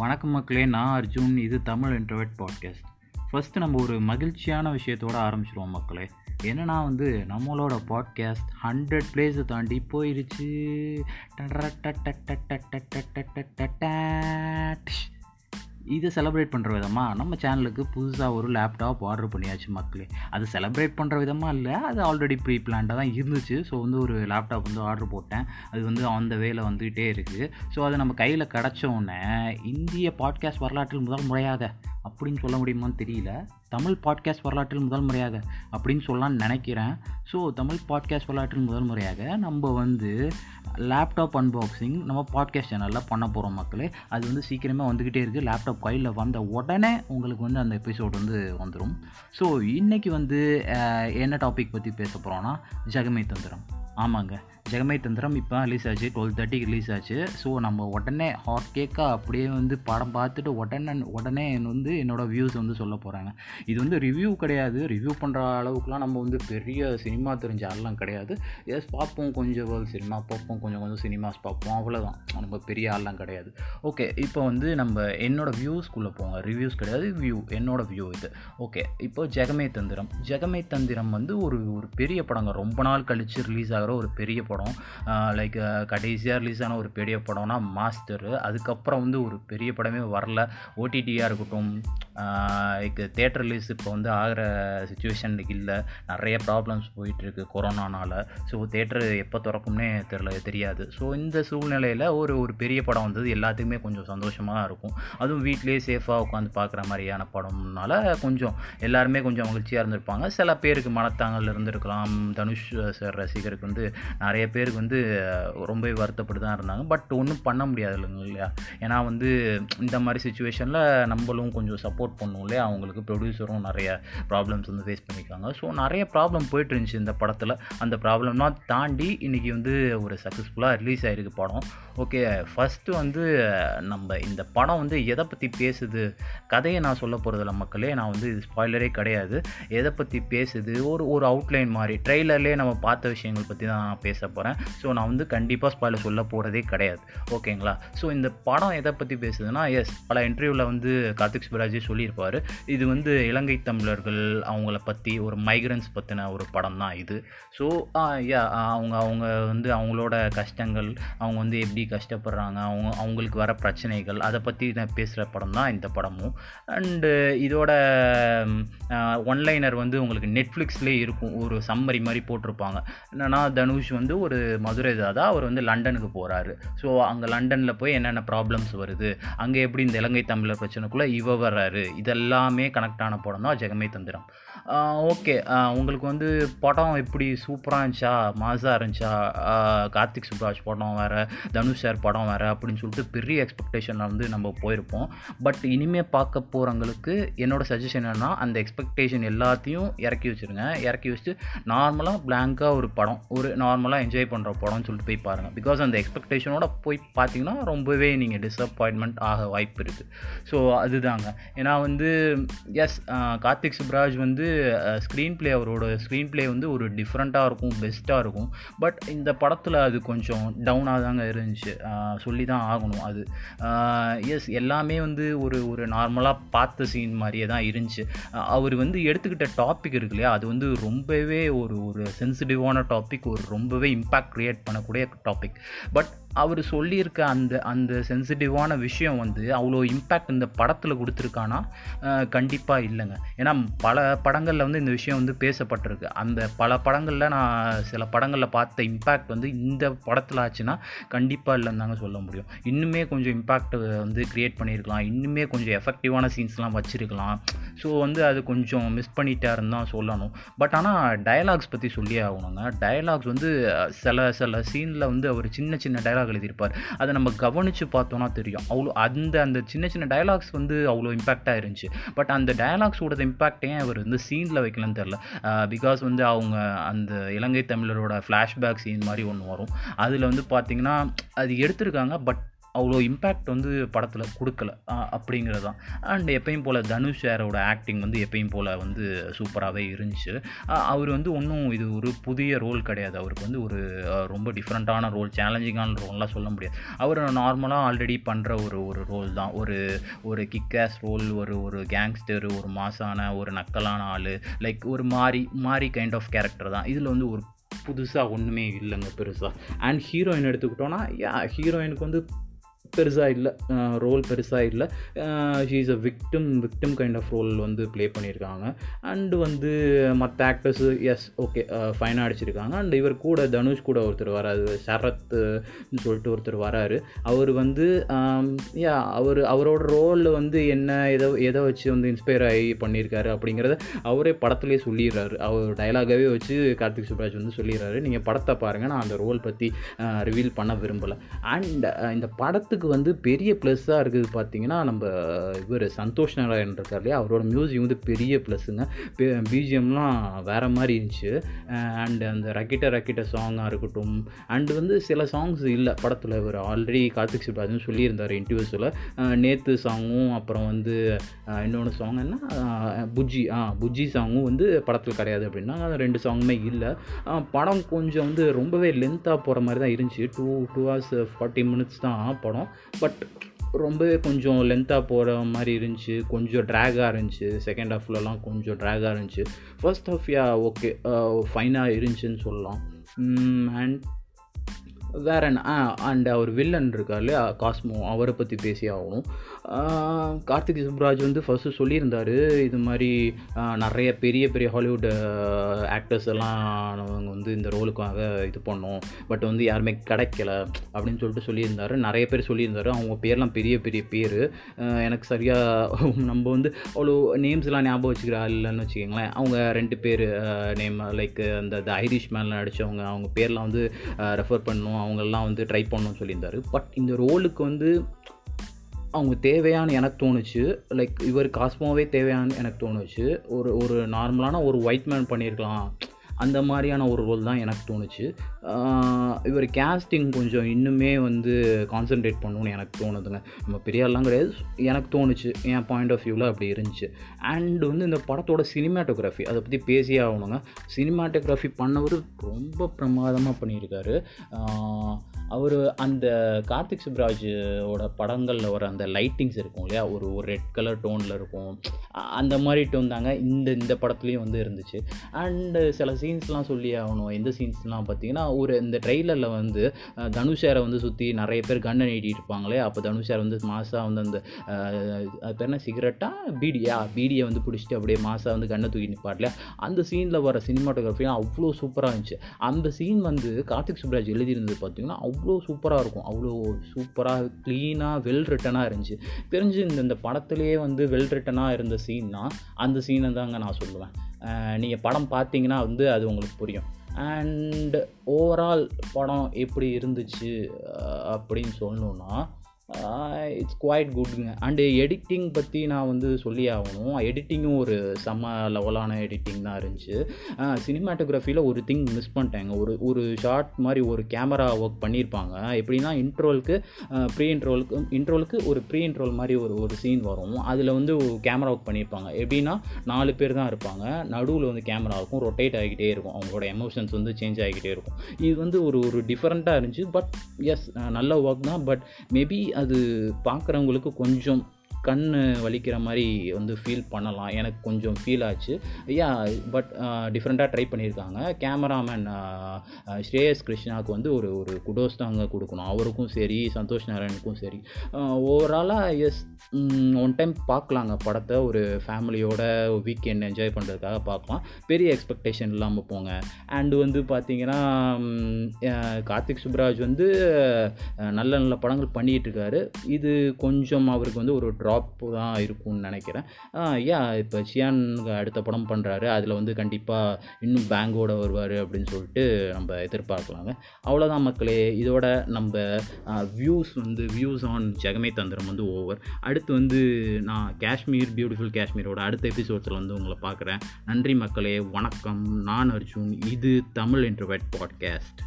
வணக்கம் மக்களே நான் அர்ஜுன் இது தமிழ் இன்டர்வெட் பாட்காஸ்ட் ஃபஸ்ட்டு நம்ம ஒரு மகிழ்ச்சியான விஷயத்தோட ஆரம்பிச்சிருவோம் மக்களே. என்னன்னா வந்து நம்மளோட பாட்காஸ்ட் ஹண்ட்ரட் பிளேஸை தாண்டி போயிருச்சு. இதை செலப்ரேட் பண்ணுற விதமாக நம்ம சேனலுக்கு புதுசாக ஒரு லேப்டாப் ஆர்டர் பண்ணியாச்சு மக்களே. அது செலப்ரேட் பண்ணுற விதமாக இல்லை அது ஆல்ரெடி ப்ரீ பிளான்டாக தான் இருந்துச்சு. ஸோ வந்து ஒரு லேப்டாப் வந்து ஆர்டர் போட்டேன். அது வந்து அந்த வேலை வந்துகிட்டே இருக்குது ஸோ அது நம்ம கையில் கிடச்சோன்னே இந்திய பாட்காஸ்ட் வரலாற்றில் முதல் முறையாக அப்படின்னு சொல்ல முடியுமான்னு தெரியல. தமிழ் பாட்காஸ்ட் வரலாற்றில் முதல் முறையாக அப்படின்னு சொல்லலாம்னு நினைக்கிறேன். ஸோ தமிழ் பாட்காஸ்ட் வரலாற்றில் முதல் முறையாக நம்ம வந்து லேப்டாப் அன்பாக்சிங் நம்ம பாட்காஸ்ட் சேனலில் பண்ண போகிறோம் மக்களே. அது வந்து சீக்கிரமே வந்துக்கிட்டே இருக்குது லேப்டாப் கையில் வந்த உடனே உங்களுக்கு வந்து அந்த எபிசோட் வந்து வந்துடும் ஸோ இன்றைக்கி வந்து என்ன டாபிக் பற்றி பேச போகிறோன்னா ஜெகமே தந்திரம் ஆமாங்க. ஜெகமை தந்திரம் இப்போ ரிலீஸ் ஆச்சு. டுவெல் தேர்ட்டிக்கு ரிலீஸ் ஆச்சு. ஸோ நம்ம உடனே ஹாட் கேக்காக அப்படியே வந்து படம் பார்த்துட்டு உடனே உடனே வந்து என்னோடய வியூஸ் வந்து சொல்ல போகிறாங்க இது வந்து ரிவ்யூ கிடையாது. ரிவ்யூ பண்ணுற அளவுக்குலாம் நம்ம வந்து பெரிய சினிமா தெரிஞ்ச ஆள்லாம் கிடையாது. எஸ் பார்ப்போம். கொஞ்சம் சினிமா பார்ப்போம். கொஞ்சம் கொஞ்சம் சினிமாஸ் பார்ப்போம். அவ்வளோதான் நம்ம பெரிய ஆள்லாம் கிடையாது. ஓகே இப்போ வந்து நம்ம என்னோட வியூஸ்குள்ளே போங்க. ரிவ்யூஸ் கிடையாது. வியூ என்னோட வியூ இது. ஓகே இப்போ ஜெகமே தந்திரம் ஜெகமே தந்திரம் வந்து ஒரு ஒரு பெரிய படங்க. ரொம்ப நாள் கழித்து ரிலீஸ் ஆகிற ஒரு பெரிய படம். லைக் கடைசியாக ரிலீஸ் ஆன ஒரு பெரிய படம்னா மாஸ்டரு அதுக்கப்புறம் வந்து ஒரு பெரிய படமே வரல. ஓடிடியாக இருக்கட்டும் லைக் தேட்டர் ரிலீஸ் இப்போ வந்து ஆகிற சுச்சுவேஷன் இல்லை. நிறைய ப்ராப்ளம்ஸ் போயிட்டுருக்கு கொரோனானால் ஸோ தேட்டர் எப்போ திறக்கும்னே தெரில தெரியாது. ஸோ இந்த சூழ்நிலையில் ஒரு ஒரு பெரிய படம் வந்தது. எல்லாத்துக்குமே கொஞ்சம் சந்தோஷமாக தான் இருக்கும். அதுவும் வீட்லேயே சேஃபாக உட்காந்து பார்க்குற மாதிரியான படம்னால கொஞ்சம் எல்லாருமே கொஞ்சம் மகிழ்ச்சியாக இருந்திருப்பாங்க. சில பேருக்கு மனத்தாங்கல் இருந்திருக்கலாம். தனுஷ் சார் ரசிகருக்கு வந்து நிறைய பேருக்கு வந்து ரொம்ப வருத்தப்பட்டு தான் இருந்தாங்க. பட் ஒன்றும் பண்ண முடியாது இல்லைங்க இல்லையா? ஏன்னா வந்து இந்த மாதிரி சுச்சுவேஷனில் நம்மளும் கொஞ்சம் சப்போர்ட் பண்ணுவோம் இல்லையா அவங்களுக்கு ப்ரொடியூசரும் நிறைய ப்ராப்ளம்ஸ் வந்து ஃபேஸ் பண்ணியிருக்காங்க ஸோ நிறைய ப்ராப்ளம் போயிட்டு இருந்துச்சு இந்த படத்தில். அந்த ப்ராப்ளம்லாம் தாண்டி இன்றைக்கி வந்து ஒரு சக்ஸஸ்ஃபுல்லாக ரிலீஸ் ஆகிருக்கு படம். ஓகே ஃபஸ்ட்டு வந்து நம்ம இந்த படம் வந்து எதை பற்றி பேசுது? கதையை நான் சொல்ல போகிறதில்ல மக்களே நான் வந்து இது ஸ்பாய்லரே கிடையாது. எதை பற்றி பேசுது? ஒரு ஒரு அவுட்லைன் மாதிரி. ட்ரெய்லர்லேயே நம்ம பார்த்த விஷயங்கள் பற்றி தான் நான் பேச போகிறேன் ஸோ நான் வந்து கண்டிப்பாக ஸ்பாய்லர் சொல்ல போகிறதே கிடையாது. ஓகேங்களா ஸோ இந்த படம் எதை பற்றி பேசுதுன்னா எஸ் பல இன்டர்வியூவில் வந்து கார்த்திக் சுப்ராஜே சொல்லியிருப்பார். இது வந்து இலங்கை தமிழர்கள் அவங்கள பற்றி ஒரு மைக்ரன்ஸ் பற்றின ஒரு படம் தான் இது ஸோ யா அவங்க அவங்க வந்து அவங்களோட கஷ்டங்கள் அவங்க வந்து எப்படி கஷ்டப்படுறாங்க அவங்க அவங்களுக்கு வர பிரச்சனைகள் அதை பற்றி நான் பேசுகிற படம் தான் இந்த படமும். அண்டு இதோட ஒன்லைனர் வந்து உங்களுக்கு நெட்ஃப்ளிக்ஸ்லேயே இருக்கும். ஒரு சம்மரி மாதிரி போட்டிருப்பாங்க. என்னென்னா தனுஷ் வந்து ஒரு மதுரை தாதா அவர் வந்து லண்டனுக்கு போகிறாரு ஸோ அங்கே லண்டனில் போய் என்னென்ன ப்ராப்ளம்ஸ் வருது? அங்கே எப்படி இந்த இலங்கை தமிழர் பிரச்சனைக்குள்ளே இவ வர்றாரு? இதெல்லாமே கனெக்ட் ஆன படம் தான் ஜெகமே தந்திரம். ஓகே. உங்களுக்கு வந்து படம் எப்படி சூப்பராக இருந்துச்சா? மாசாக இருந்துச்சா? கார்த்திக் சுப்ராஜ் படம் வேறு தனுஷ் சார் படம் வேறு அப்படின்னு சொல்லிட்டு பெரிய எக்ஸ்பெக்டேஷனில் வந்து நம்ம போயிருப்போம். பட் இனிமேல் பார்க்க போகிறவங்களுக்கு என்னோட சஜஷன் என்னென்னா அந்த எக்ஸ்பெக்டேஷன் எல்லாத்தையும் இறக்கி வச்சுருங்க. இறக்கி வச்சுட்டு நார்மலாக பிளாங்காக ஒரு படம் ஒரு நார்மலாக என்ஜாய் பண்ணுற படம்னு சொல்லிட்டு போய் பாருங்கள் பிகாஸ் அந்த எக்ஸ்பெக்டேஷனோட போய் பார்த்தீங்கன்னா ரொம்பவே நீங்கள் டிசப்பாயின்மெண்ட் ஆக வாய்ப்பு இருக்குது ஸோ அதுதாங்க. ஏன்னா வந்து எஸ் கார்த்திக் சுப்ராஜ் வந்து ஸ்க்ரீன் ப்ளே அவரோட ஸ்க்ரீன் ப்ளே வந்து ஒரு டிஃப்ரெண்ட்டாக இருக்கும் பெஸ்ட்டாக இருக்கும். பட் இந்த படத்தில் அது கொஞ்சம் டவுனாக தாங்க இருந்துச்சு. சொல்லி தான் ஆகணும் அது. எஸ் எல்லாமே வந்து ஒரு ஒரு நார்மலாக பார்த்த சீன் மாதிரியே தான் இருந்துச்சு. அவர் வந்து எடுத்துக்கிட்ட டாபிக் இருக்கு இல்லையா அது வந்து ரொம்பவே ஒரு ஒரு சென்சிட்டிவான டாபிக் ஒரு ரொம்பவே இம்பேக்ட் க்ரியேட் பண்ணக்கூடிய டாபிக் பட் அவர் சொல்லியிருக்க அந்த அந்த சென்சிட்டிவான விஷயம் வந்து அவ்வளோ இம்பேக்ட் இந்த படத்தில் கொடுத்துருக்கானா? கண்டிப்பாக இல்லைங்க. ஏன்னா பல படங்களில் வந்து இந்த விஷயம் வந்து பேசப்பட்டிருக்கு. அந்த பல படங்களில் நான் சில படங்களில் பார்த்த இம்பேக்ட் வந்து இந்த படத்தில் ஆச்சுன்னா கண்டிப்பாக இல்லைன்னு தாங்க சொல்ல முடியும். இன்னுமே கொஞ்சம் இம்பேக்ட் வந்து க்ரியேட் பண்ணியிருக்கலாம். இன்னுமே கொஞ்சம் எஃபெக்டிவான சீன்ஸ்லாம் வச்சுருக்கலாம். ஸோ வந்து அது கொஞ்சம் மிஸ் பண்ணிட்டாருன்னு தான் சொல்லணும். பட் ஆனால் டயலாக்ஸ் பற்றி சொல்லியே ஆகணுங்க. டயலாக்ஸ் வந்து சில சில சீனில் வந்து அவர் சின்ன சின்ன டயலாக் எழுதியிருப்பார். அதை நம்ம கவனித்து பார்த்தோன்னா தெரியும். அவ்வளோ அந்த அந்த சின்ன சின்ன டயலாக்ஸ் வந்து அவ்வளோ இம்பேக்டாக இருந்துச்சு. பட் அந்த டயலாக்ஸோட இம்பேக்ட் ஏன் அவர் வந்து சீனில் வைக்கலன்னு தெரில பிகாஸ் வந்து அவங்க அந்த இலங்கை தமிழரோட ஃப்ளாஷ்பேக் சீன் மாதிரி ஒன்று வரும். அதில் வந்து பார்த்திங்கன்னா அது எடுத்திருக்காங்க பட் அவ்வளோ இம்பேக்ட் வந்து படத்தில் கொடுக்கல. அப்படிங்கிறது தான் அண்ட் எப்பயும் போல் தனுஷ் சாரோட ஆக்டிங் வந்து எப்பயும் போல் வந்து சூப்பராகவே இருந்துச்சு. அவர் வந்து ஒன்றும் இது ஒரு புதிய ரோல் கிடையாது. அவருக்கு வந்து ஒரு ரொம்ப டிஃப்ரெண்ட்டான ரோல் சேலஞ்சிங்கான ரோல்லாம் சொல்ல முடியாது. அவர் நார்மலாக ஆல்ரெடி பண்ணுற ஒரு ஒரு ரோல் தான். ஒரு ஒரு கிக்காஸ் ரோல் ஒரு ஒரு கேங்ஸ்டர் ஒரு மாசான ஒரு நக்கலான ஆள். லைக் ஒரு மாறி மாறி கைண்ட் ஆஃப் கேரக்டர் தான். இதில் வந்து ஒரு புதுசாக ஒன்றுமே இல்லைங்க பெருசாக அண்ட் ஹீரோயின் எடுத்துக்கிட்டோன்னா யா ஹீரோயினுக்கு வந்து பெருசாக இல்லை. ரோல் பெருசாக இல்லை. She is a victim victim kind of role வந்து ப்ளே பண்ணியிருக்காங்க அண்டு வந்து மற்ற ஆக்டர்ஸ் எஸ் ஓகே ஃபைனாக அடிச்சிருக்காங்க. அண்ட் இவர் கூட தனுஷ் கூட ஒருத்தர் வராது சரத்னு சொல்லிட்டு ஒருத்தர் வராரு. அவர் வந்து யா அவர் அவரோட ரோலில் வந்து என்ன எதை எதை வச்சு வந்து இன்ஸ்பயர் ஆகி பண்ணியிருக்காரு அப்படிங்கிறத அவரே படத்துலேயே சொல்லிடுறாரு. அவர் டைலாகவே வச்சு கார்த்திக் சுப்ராஜ் வந்து சொல்லிடுறாரு. நீங்கள் படத்தை பாருங்கள் நான் அந்த ரோல் பற்றி ரிவீல் பண்ண விரும்பலை. அண்ட் இந்த படத்துக்கு படத்துக்கு வந்து பெரிய ப்ளஸ்ஸாக இருக்குது பார்த்தீங்கன்னா நம்ம இவர் சந்தோஷ் நாராயண் இருக்கார் இல்லையா? அவரோட மியூசிக் வந்து பெரிய ப்ளஸ்ஸுங்க. பிஜிஎம்லாம் வேறு மாதிரி இருந்துச்சு. அண்டு அந்த ரக்கிட்ட ரக்கிட்ட சாங்காக இருக்கட்டும் அண்டு வந்து சில சாங்ஸ் இல்லை படத்தில். இவர் ஆல்ரெடி கார்த்திக் சிவராஜன் சொல்லியிருந்தார் இன்டர்வியூஸில் நேத்து சாங்கும் அப்புறம் வந்து இன்னொன்று சாங் என்ன? புஜ்ஜி ஆ புஜ்ஜி சாங்கும் வந்து படத்தில் கிடையாது அப்படின்னா அது ரெண்டு சாங்குமே இல்லை. படம் கொஞ்சம் வந்து ரொம்பவே லென்த்தாக போகிற மாதிரி தான் இருந்துச்சு. Two two hours forty minutes தான் படம். பட் ரொம்பவே கொஞ்சம் லென்த்தாக போகிற மாதிரி இருந்துச்சு. கொஞ்சம் ட்ராகாக இருந்துச்சு. செகண்ட் ஹாஃப்லலாம் கொஞ்சம் ட்ராகாக இருந்துச்சு. ஃபர்ஸ்ட் ஹாஃப் யா ஓகே ஃபைனாக இருந்துச்சுன்னு சொல்லலாம். அண்ட் வேற என்ன? அண்ட் அவர் வில்லன் இருக்கார் இல்லையா காஸ்மோ அவரை பற்றி பேசி ஆகணும். கார்த்திக் சுப்ராஜ் வந்து ஃபஸ்ட்டு சொல்லியிருந்தார் இது மாதிரி நிறைய பெரிய பெரிய ஹாலிவுட் ஆக்டர்ஸ் எல்லாம் அவங்க வந்து இந்த ரோலுக்காக இது பண்ணோம். பட் வந்து யாருமே கிடைக்கல அப்படின்னு சொல்லிட்டு சொல்லியிருந்தாரு. நிறைய பேர் சொல்லியிருந்தார். அவங்க பேர்லாம் பெரிய பெரிய பேர். எனக்கு சரியாக நம்ம வந்து அவ்வளோ நேம்ஸ்லாம் ஞாபகம் வச்சுக்கிறா இல்லைன்னு வச்சுக்கோங்களேன். அவங்க ரெண்டு பேர் நேம் லைக் அந்த ஐரிஷ் மேனில் நடித்தவங்க அவங்க பேர்லாம் வந்து ரெஃபர் பண்ணணும் அவங்களெலாம் வந்து ட்ரை பண்ணணும்னு சொல்லியிருந்தார். பட் இந்த ரோலுக்கு வந்து அவங்க தேவையான எனக்கு தோணுச்சு. லைக் இவர் காஸ்மோவே தேவையானு எனக்கு தோணுச்சு. ஒரு ஒரு நார்மலான ஒரு ஒயிட் மேன் பண்ணியிருக்கலாம். அந்த மாதிரியான ஒரு ரோல் தான் எனக்கு தோணுச்சு. இவர் கேஸ்டிங் கொஞ்சம் இன்னுமே வந்து கான்சென்ட்ரேட் பண்ணணும்னு எனக்கு தோணுதுங்க. நம்ம பெரியாரெலாம் கிடையாது. எனக்கு தோணுச்சு. என் பாயிண்ட் ஆஃப் வியூவில் அப்படி இருந்துச்சு. அண்ட் வந்து இந்த படத்தோட சினிமாட்டோகிராஃபி அதை பற்றி பேசியே ஆகணுங்க. சினிமாட்டோகிராஃபி பண்ணவர் ரொம்ப பிரமாதமாக பண்ணியிருக்காரு. அவர் அந்த கார்த்திக் சுப்ராஜோட படங்களில் வர அந்த லைட்டிங்ஸ் இருக்கும் இல்லையா? ஒரு ஒரு ரெட் கலர் டோனில் இருக்கும். அந்த மாதிரி டோன் தாங்க இந்த இந்த படத்துலேயும் வந்து இருந்துச்சு. அண்டு சில சீன்ஸ்லாம் சொல்லி ஆகணும். எந்த சீன்ஸ்லாம் பார்த்தீங்கன்னா ஒரு இந்த ட்ரெய்லரில் வந்து தனுஷாரை வந்து சுற்றி நிறைய பேர் கண்ணை நீட்டிட்டு இருப்பாங்களே அப்போ தனுஷார் வந்து மாசாக வந்து அந்த அது பேர் என்ன சிகரெட்டாக பீடியா? பீடியை வந்து பிடிச்சிட்டு அப்படியே மாசாக வந்து கண்ணை தூக்கி நிற்பாட்லையா அந்த சீனில் வர சினிமாட்டோகிராஃபிலாம் அவ்வளோ சூப்பராக இருந்துச்சு. அந்த சீன் வந்து கார்த்திக் சுப்ராஜ் எழுதியிருந்தது பார்த்தீங்கன்னா அவ்வளோ சூப்பராக இருக்கும். அவ்வளோ சூப்பராக க்ளீனாக வெல் ரிட்டனாக இருந்துச்சு. தெரிஞ்சு இந்த இந்த படத்துலேயே வந்து வெல் ரிட்டனாக இருந்த சீன்னா அந்த சீனை தாங்க நான் சொல்லுவேன். நீங்கள் படம் பார்த்தீங்கன்னா வந்து அது உங்களுக்கு புரியும். அண்ட் ஓவரால் படம் எப்படி இருந்துச்சு அப்படின்னு சொல்லணுன்னா இட்ஸ் குவாய்ட் குட்ங்க அண்டு எடிட்டிங் பற்றி நான் வந்து சொல்லி ஆகணும். எடிட்டிங்கும் ஒரு செம்ம லெவலான எடிட்டிங் தான் இருந்துச்சு. Uh, சினிமாட்டோகிராஃபியில் ஒரு திங் மிஸ் பண்ணிட்டேங்க. ஒரு ஒரு ஷார்ட் மாதிரி ஒரு கேமரா ஒர்க் பண்ணியிருப்பாங்க. எப்படின்னா இன்ட்ரோலுக்கு ப்ரீ இன்ட்ரோலுக்கு இன்ட்ரோலுக்கு ஒரு ப்ரீ இன்ட்ரோல் மாதிரி ஒரு ஒரு சீன் வரும். அதில் வந்து கேமரா ஒர்க் பண்ணியிருப்பாங்க. எப்படின்னா நாலு பேர் தான் இருப்பாங்க. நடுவில் வந்து கேமரா இருக்கும். ரொட்டேட் ஆகிக்கிட்டே இருக்கும். அவங்களோட எமோஷன்ஸ் வந்து சேஞ்ச் ஆகிக்கிட்டே இருக்கும். இது வந்து ஒரு ஒரு டிஃப்ரெண்ட்டாக இருந்துச்சு. பட் எஸ் நல்ல ஒர்க் தான். பட் மேபி அது பார்க்குறவங்களுக்கு கொஞ்சம் கண் வலிக்கிற மாதிரி வந்து ஃபீல் பண்ணலாம். எனக்கு கொஞ்சம் ஃபீல் ஆச்சு. யா பட் டிஃப்ரெண்ட்டாக ட்ரை பண்ணியிருக்காங்க. கேமராமேன் uh, uh, ஸ்ரேயஸ் கிருஷ்ணாவுக்கு வந்து ஒரு ஒரு குடோஸ் தாங்க கொடுக்கணும். அவருக்கும் சரி சந்தோஷ் நாராயணுக்கும் சரி. ஓவராலாக எஸ் ஒன் டைம் பார்க்கலாங்க படத்தை. ஒரு ஃபேமிலியோட வீக்கெண்ட் என்ஜாய் பண்ணுறதுக்காக பார்க்கலாம். பெரிய எக்ஸ்பெக்டேஷன் இல்லாமல் போங்க. அண்டு வந்து பார்த்தீங்கன்னா uh, கார்த்திக் சுப்ராஜ் வந்து நல்ல நல்ல படங்கள் பண்ணிகிட்டு இருக்காரு. இது கொஞ்சம் அவருக்கு வந்து ஒரு ட்ராப் தான் இருக்கும்னு நினைக்கிறேன். யா இப்போ ஷியான் அடுத்த படம் பண்ணுறாரு அதில் வந்து கண்டிப்பாக இன்னும் பேங்கோட வருவார் அப்படின்னு சொல்லிட்டு நம்ம எதிர்பார்க்கலாங்க. அவ்வளோதான் மக்களே. இதோட நம்ம வியூஸ் வந்து வியூஸ் ஆன் ஜெகமே தந்திரம் வந்து ஓவர் அடுத்து வந்து நான் காஷ்மீர் பியூட்டிஃபுல் காஷ்மீரோட அடுத்த எபிசோட்ஸில் வந்து உங்களை பார்க்குறேன். நன்றி மக்களே. வணக்கம். நான் அர்ஜுன். இது தமிழ் இன்டர்வெட் பாட்காஸ்ட்